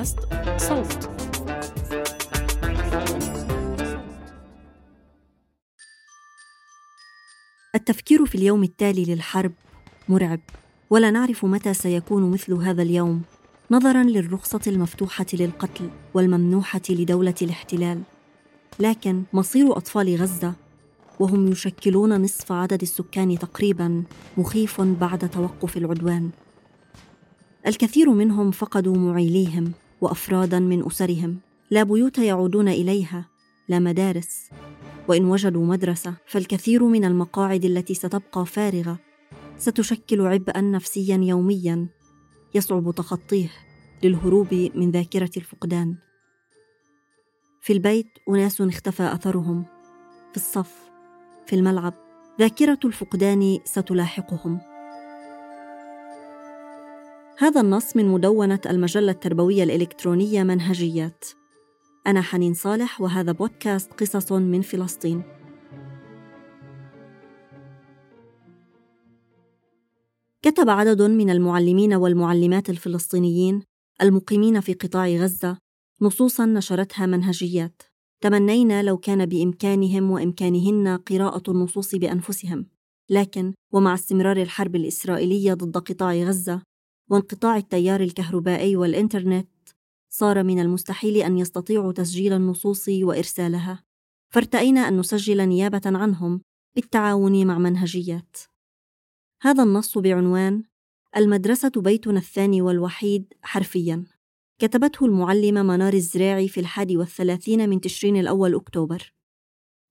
بودكاست صوت. التفكير في اليوم التالي للحرب مرعب ولا نعرف متى سيكون مثل هذا اليوم نظرا للرخصة المفتوحة للقتل والممنوحة لدولة الاحتلال. لكن مصير أطفال غزة وهم يشكلون نصف عدد السكان تقريبا مخيف بعد توقف العدوان. الكثير منهم فقدوا معيليهم وأفرادا من أسرهم. لا بيوت يعودون إليها لا مدارس. وإن وجدوا مدرسة فالكثير من المقاعد التي ستبقى فارغة. ستشكل عبئا نفسيا يوميا. يصعب تخطيه للهروب من ذاكرة الفقدان. في البيت أناس اختفى أثرهم. في الصف في الملعب ذاكرة الفقدان ستلاحقهم. هذا النص من مدونة المجلة التربوية الإلكترونية منهجيات. أنا حنين صالح وهذا بودكاست قصص من فلسطين. كتب عدد من المعلمين والمعلمات الفلسطينيين المقيمين في قطاع غزة نصوصا نشرتها منهجيات. تمنينا لو كان بإمكانهم وإمكانهن قراءة النصوص بأنفسهم، لكن ومع استمرار الحرب الإسرائيلية ضد قطاع غزة وانقطاع التيار الكهربائي والإنترنت صار من المستحيل أن يستطيعوا تسجيل النصوص وإرسالها. فارتأينا أن نسجل نيابة عنهم بالتعاون مع منهجيات. هذا النص بعنوان المدرسة بيتنا الثاني والوحيد حرفياً كتبته المعلمة منار الزراعي في الحادي والثلاثين من تشرين الأول أكتوبر.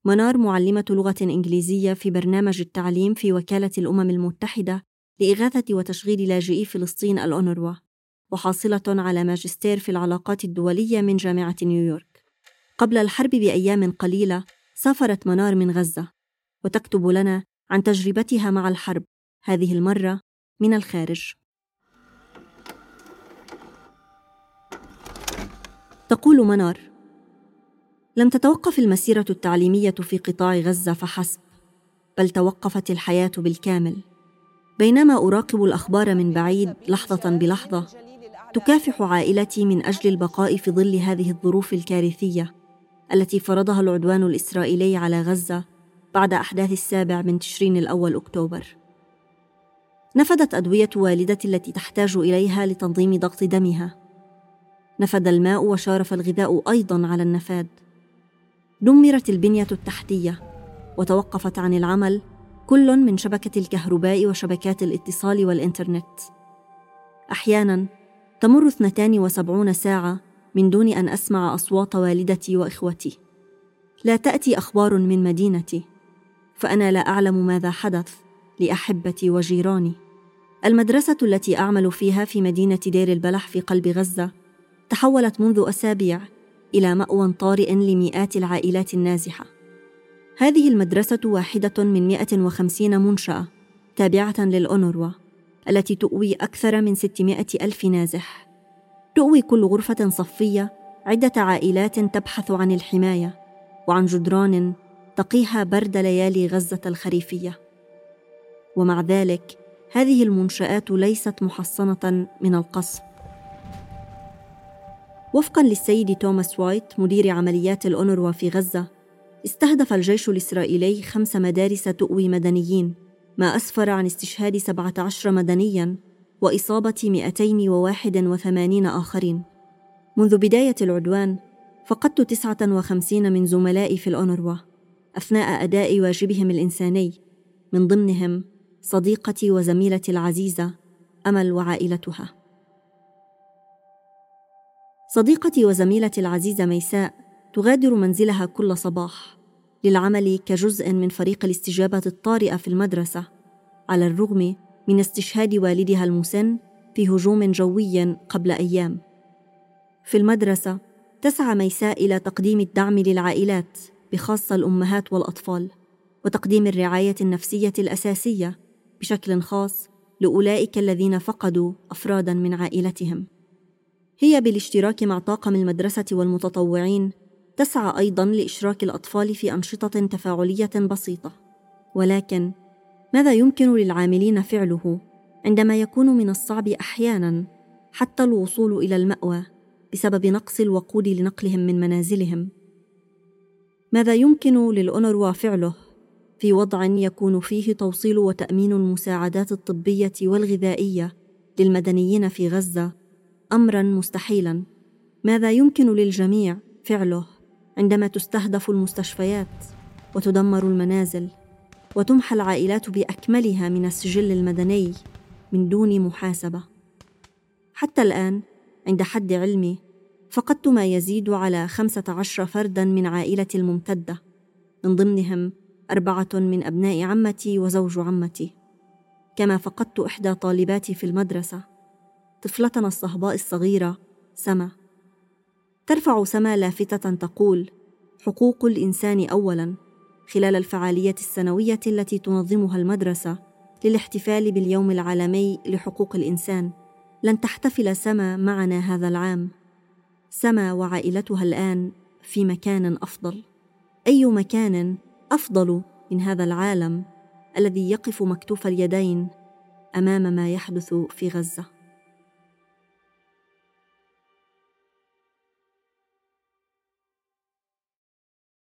منار معلمة لغة إنجليزية في برنامج التعليم في وكالة الأمم المتحدة لإغاثة وتشغيل لاجئي فلسطين الأونروا وحاصلة على ماجستير في العلاقات الدولية من جامعة نيويورك. قبل الحرب بأيام قليلة سافرت منار من غزة وتكتب لنا عن تجربتها مع الحرب هذه المرة من الخارج. تقول منار لم تتوقف المسيرة التعليمية في قطاع غزة فحسب بل توقفت الحياة بالكامل. بينما أراقب الأخبار من بعيد لحظة بلحظة تكافح عائلتي من أجل البقاء في ظل هذه الظروف الكارثية التي فرضها العدوان الإسرائيلي على غزة بعد أحداث السابع من تشرين الأول أكتوبر. نفدت أدوية والدتي التي تحتاج إليها لتنظيم ضغط دمها. نفد الماء وشارف الغذاء أيضا على النفاد. دمرت البنية التحتية وتوقفت عن العمل كل من شبكة الكهرباء وشبكات الاتصال والإنترنت. أحياناً تمر 72 ساعة من دون أن أسمع أصوات والدتي وإخوتي. لا تأتي أخبار من مدينتي، فأنا لا أعلم ماذا حدث لأحبتي وجيراني. المدرسة التي أعمل فيها في مدينة دير البلح في قلب غزة تحولت منذ أسابيع إلى مأوى طارئ لمئات العائلات النازحة. هذه المدرسة واحدة من 150 منشأة تابعة للأونروا التي تؤوي أكثر من 600 ألف نازح. تؤوي كل غرفة صفية عدة عائلات تبحث عن الحماية وعن جدران تقيها برد ليالي غزة الخريفية. ومع ذلك هذه المنشآت ليست محصنة من القصف وفقا للسيد توماس وايت مدير عمليات الأونروا في غزة استهدف الجيش الإسرائيلي خمس مدارس تؤوي مدنيين ما أسفر عن استشهاد 17 مدنياً وإصابة 281 آخرين. منذ بداية العدوان فقدت 59 من زملائي في الأونروا أثناء أداء واجبهم الإنساني من ضمنهم صديقتي وزميلتي العزيزة أمل وعائلتها. صديقتي وزميلتي العزيزة ميساء تغادر منزلها كل صباح للعمل كجزء من فريق الاستجابة الطارئة في المدرسة على الرغم من استشهاد والدها المسن في هجوم جوي قبل أيام. في المدرسة تسعى ميساء إلى تقديم الدعم للعائلات بخاصة الأمهات والأطفال وتقديم الرعاية النفسية الأساسية بشكل خاص لأولئك الذين فقدوا أفرادا من عائلتهم. هي بالاشتراك مع طاقم المدرسة والمتطوعين تسعى أيضا لإشراك الأطفال في أنشطة تفاعلية بسيطة. ولكن ماذا يمكن للعاملين فعله عندما يكون من الصعب أحيانا حتى الوصول إلى المأوى بسبب نقص الوقود لنقلهم من منازلهم؟ ماذا يمكن للأونروا فعله في وضع يكون فيه توصيل وتأمين المساعدات الطبية والغذائية للمدنيين في غزة أمرا مستحيلا؟ ماذا يمكن للجميع فعله عندما تستهدف المستشفيات وتدمر المنازل وتمحى العائلات بأكملها من السجل المدني من دون محاسبة. حتى الآن عند حد علمي فقدت ما يزيد على خمسة عشر فردا من عائلتي الممتدة من ضمنهم أربعة من أبناء عمتي وزوج عمتي. كما فقدت إحدى طالباتي في المدرسة طفلتنا الصهباء الصغيرة سما. ترفع سما لافتة تقول حقوق الإنسان اولا خلال الفعاليه السنوية التي تنظمها المدرسة للاحتفال باليوم العالمي لحقوق الإنسان لن تحتفل سما معنا هذا العام. سما وعائلتها الآن في مكان أفضل. أي مكان أفضل من هذا العالم الذي يقف مكتوف اليدين أمام ما يحدث في غزة؟